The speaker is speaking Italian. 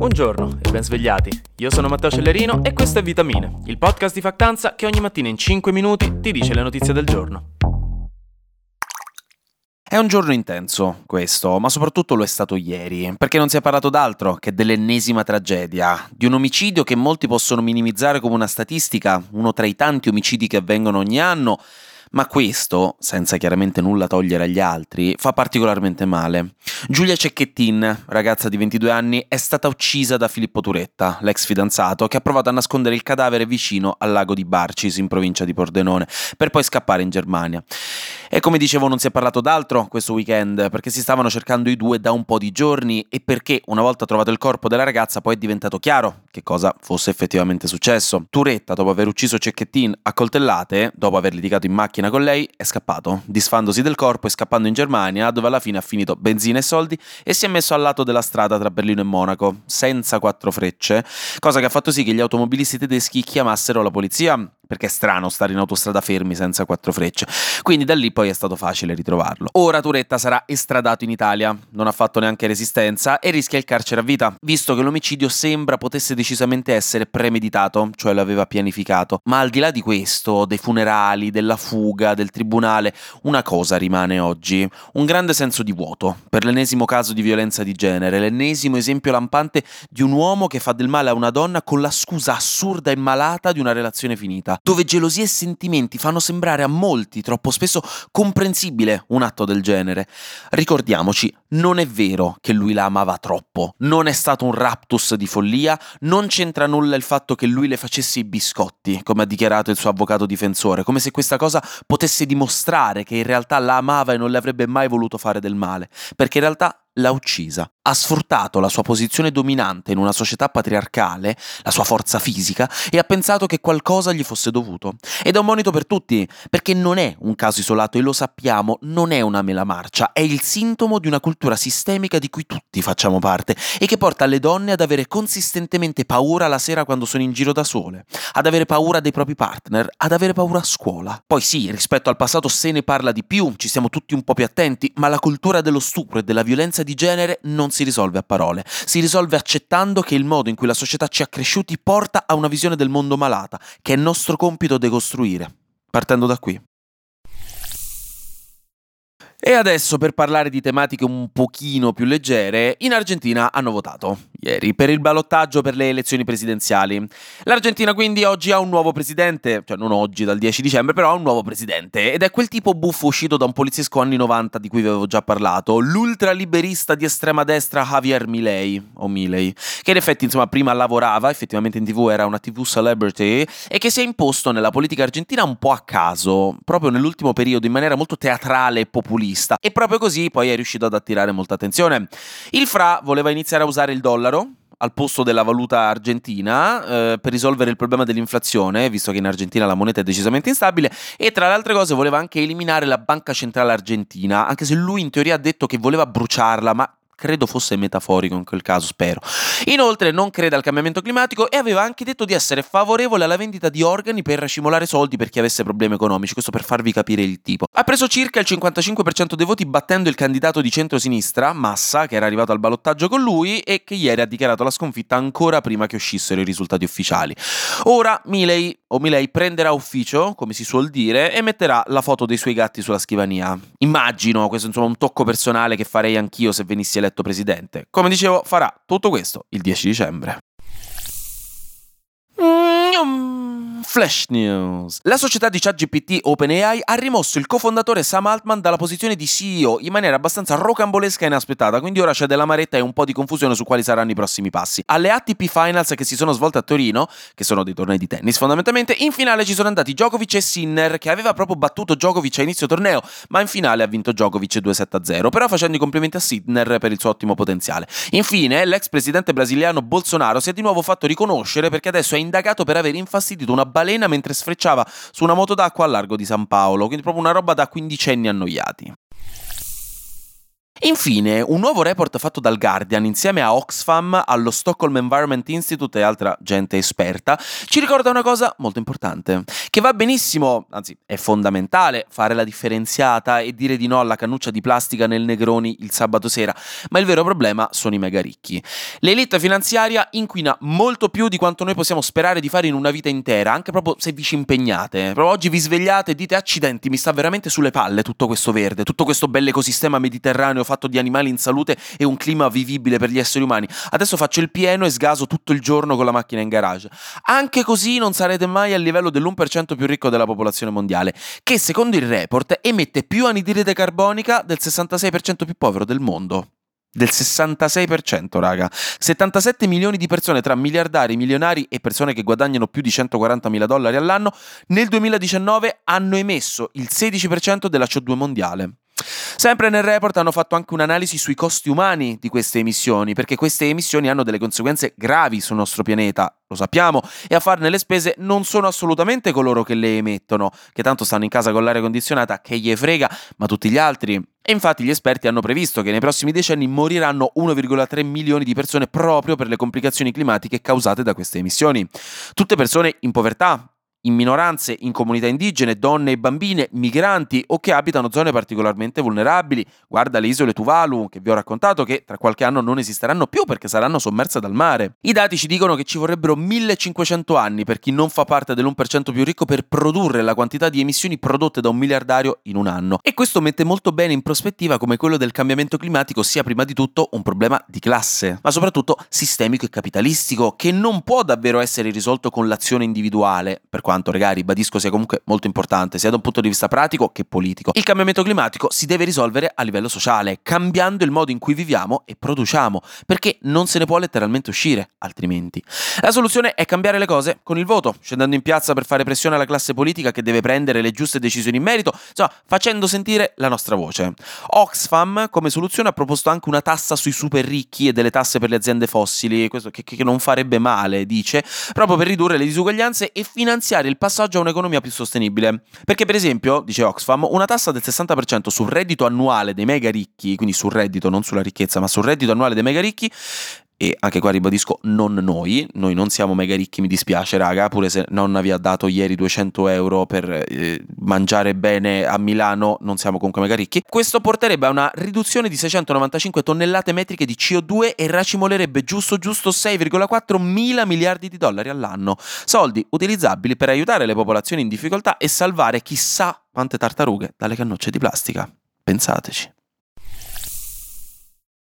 Buongiorno e ben svegliati. Io sono Matteo Cellerino e questo è Vitamine, il podcast di Factanza che ogni mattina in 5 minuti ti dice le notizie del giorno. È un giorno intenso questo, ma soprattutto lo è stato ieri, perché non si è parlato d'altro che dell'ennesima tragedia, di un omicidio che molti possono minimizzare come una statistica, uno tra i tanti omicidi che avvengono ogni anno, ma questo, senza chiaramente nulla togliere agli altri, fa particolarmente male. Giulia Cecchettin, ragazza di 22 anni, è stata uccisa da Filippo Turetta, l'ex fidanzato, che ha provato a nascondere il cadavere vicino al lago di Barcis, in provincia di Pordenone, per poi scappare in Germania. E come dicevo non si è parlato d'altro questo weekend, perché si stavano cercando i due da un po' di giorni e perché una volta trovato il corpo della ragazza poi è diventato chiaro che cosa fosse effettivamente successo. Turetta, dopo aver ucciso Cecchettin a coltellate, dopo aver litigato in macchina con lei, è scappato, disfandosi del corpo e scappando in Germania, dove alla fine ha finito benzina e soldi e si è messo al lato della strada tra Berlino e Monaco, senza quattro frecce, cosa che ha fatto sì che gli automobilisti tedeschi chiamassero la polizia perché è strano stare in autostrada fermi senza quattro frecce. Quindi da lì poi è stato facile ritrovarlo. Ora Turetta sarà estradato in Italia, non ha fatto neanche resistenza e rischia il carcere a vita, visto che l'omicidio sembra potesse decisamente essere premeditato, cioè l'aveva pianificato. Ma al di là di questo, dei funerali, della fuga, del tribunale, una cosa rimane oggi, un grande senso di vuoto per l'ennesimo caso di violenza di genere, l'ennesimo esempio lampante di un uomo che fa del male a una donna con la scusa assurda e malata di una relazione finita dove gelosia e sentimenti fanno sembrare a molti troppo spesso comprensibile un atto del genere. Ricordiamoci, non è vero che lui la amava troppo, non è stato un raptus di follia, non c'entra nulla il fatto che lui le facesse i biscotti, come ha dichiarato il suo avvocato difensore, come se questa cosa potesse dimostrare che in realtà la amava e non le avrebbe mai voluto fare del male, perché in realtà l'ha uccisa. Ha sfruttato la sua posizione dominante in una società patriarcale, la sua forza fisica, e ha pensato che qualcosa gli fosse dovuto. Ed è un monito per tutti, perché non è un caso isolato e lo sappiamo, non è una mela marcia, è il sintomo di una cultura sistemica di cui tutti facciamo parte e che porta le donne ad avere consistentemente paura la sera quando sono in giro da sole, ad avere paura dei propri partner, ad avere paura a scuola. Poi sì, rispetto al passato se ne parla di più, ci siamo tutti un po' più attenti, ma la cultura dello stupro e della violenza di genere non si risolve a parole, si risolve accettando che il modo in cui la società ci ha cresciuti porta a una visione del mondo malata, che è nostro compito decostruire, partendo da qui. E adesso per parlare di tematiche un pochino più leggere, in Argentina hanno votato ieri per il ballottaggio per le elezioni presidenziali. L'Argentina quindi oggi ha un nuovo presidente, cioè non oggi dal 10 dicembre, però ha un nuovo presidente ed è quel tipo buffo uscito da un poliziesco anni 90 di cui vi avevo già parlato, l'ultraliberista di estrema destra Javier Milei o Milei, che in effetti insomma prima lavorava, effettivamente in TV era una TV celebrity e che si è imposto nella politica argentina un po' a caso, proprio nell'ultimo periodo in maniera molto teatrale e populista e proprio così poi è riuscito ad attirare molta attenzione. Il Fra voleva iniziare a usare il dollaro al posto della valuta argentina eh, per risolvere il problema dell'inflazione, visto che in Argentina la moneta è decisamente instabile, e tra le altre cose voleva anche eliminare la banca centrale argentina, anche se lui in teoria ha detto che voleva bruciarla, ma credo fosse metaforico in quel caso, spero. Inoltre non crede al cambiamento climatico e aveva anche detto di essere favorevole alla vendita di organi per racimolare soldi per chi avesse problemi economici, questo per farvi capire il tipo. Ha preso circa il 55% dei voti battendo il candidato di centrosinistra, Massa, che era arrivato al ballottaggio con lui e che ieri ha dichiarato la sconfitta ancora prima che uscissero i risultati ufficiali. Ora Milei o Milei prenderà ufficio, come si suol dire, e metterà la foto dei suoi gatti sulla scrivania. Immagino, questo insomma un tocco personale che farei anch'io se venissi eletto eletto presidente. Come dicevo, farà tutto questo il 10 dicembre. Flash News. La società di ChatGPT OpenAI ha rimosso il cofondatore Sam Altman dalla posizione di CEO in maniera abbastanza rocambolesca e inaspettata, quindi ora c'è della maretta e un po' di confusione su quali saranno i prossimi passi. Alle ATP Finals che si sono svolte a Torino, che sono dei tornei di tennis fondamentalmente, in finale ci sono andati Djokovic e Sinner, che aveva proprio battuto Djokovic a inizio torneo, ma in finale ha vinto Djokovic 2-7-0, però facendo i complimenti a Sinner per il suo ottimo potenziale. Infine, l'ex presidente brasiliano Bolsonaro si è di nuovo fatto riconoscere perché adesso è indagato per aver infastidito una balena mentre sfrecciava su una moto d'acqua al largo di San Paolo, quindi proprio una roba da quindicenni annoiati. Infine, un nuovo report fatto dal Guardian insieme a Oxfam, allo Stockholm Environment Institute e altra gente esperta, ci ricorda una cosa molto importante, che va benissimo, anzi è fondamentale, fare la differenziata e dire di no alla cannuccia di plastica nel Negroni il sabato sera, ma il vero problema sono i mega ricchi. L'elite finanziaria inquina molto più di quanto noi possiamo sperare di fare in una vita intera, anche proprio se vi ci impegnate. Proprio oggi vi svegliate e dite accidenti, mi sta veramente sulle palle tutto questo verde, tutto questo bell'ecosistema mediterraneo fatto di animali in salute e un clima vivibile per gli esseri umani. Adesso faccio il pieno e sgaso tutto il giorno con la macchina in garage. Anche così non sarete mai al livello dell'1% più ricco della popolazione mondiale, che secondo il report emette più anidride carbonica del 66% più povero del mondo del 66%, raga. 77 milioni di persone tra miliardari, milionari e persone che guadagnano più di 140 mila dollari all'anno nel 2019 hanno emesso il 16% della CO2 mondiale. Sempre nel report hanno fatto anche un'analisi sui costi umani di queste emissioni, perché queste emissioni hanno delle conseguenze gravi sul nostro pianeta, lo sappiamo, e a farne le spese non sono assolutamente coloro che le emettono, che tanto stanno in casa con l'aria condizionata, che gli frega, ma tutti gli altri. E infatti gli esperti hanno previsto che nei prossimi decenni moriranno 1,3 milioni di persone proprio per le complicazioni climatiche causate da queste emissioni. Tutte persone in povertà, in minoranze, in comunità indigene, donne e bambine, migranti o che abitano zone particolarmente vulnerabili. Guarda le isole Tuvalu, che vi ho raccontato che tra qualche anno non esisteranno più perché saranno sommerse dal mare. I dati ci dicono che ci vorrebbero 1500 anni per chi non fa parte dell'1% più ricco per produrre la quantità di emissioni prodotte da un miliardario in un anno. E questo mette molto bene in prospettiva come quello del cambiamento climatico sia prima di tutto un problema di classe, ma soprattutto sistemico e capitalistico, che non può davvero essere risolto con l'azione individuale, per quanto, regà, ribadisco sia comunque molto importante, sia da un punto di vista pratico che politico. Il cambiamento climatico si deve risolvere a livello sociale, cambiando il modo in cui viviamo e produciamo, perché non se ne può letteralmente uscire, altrimenti. La soluzione è cambiare le cose con il voto, scendendo in piazza per fare pressione alla classe politica che deve prendere le giuste decisioni in merito, insomma, facendo sentire la nostra voce. Oxfam, come soluzione, ha proposto anche una tassa sui super ricchi e delle tasse per le aziende fossili, questo che, che non farebbe male, dice, proprio per ridurre le disuguaglianze e finanziare il passaggio a un'economia più sostenibile. Perché, per esempio, dice Oxfam, una tassa del 60% sul reddito annuale dei mega ricchi, quindi sul reddito, non sulla ricchezza, ma sul reddito annuale dei mega ricchi, e anche qua ribadisco non noi, noi non siamo mega ricchi, mi dispiace raga, pure se nonna vi ha dato ieri 200 euro per eh, mangiare bene a Milano, non siamo comunque mega ricchi, questo porterebbe a una riduzione di 695 tonnellate metriche di CO2 e racimolerebbe giusto giusto 6,4 mila miliardi di dollari all'anno, soldi utilizzabili per aiutare le popolazioni in difficoltà e salvare chissà quante tartarughe dalle cannucce di plastica. Pensateci.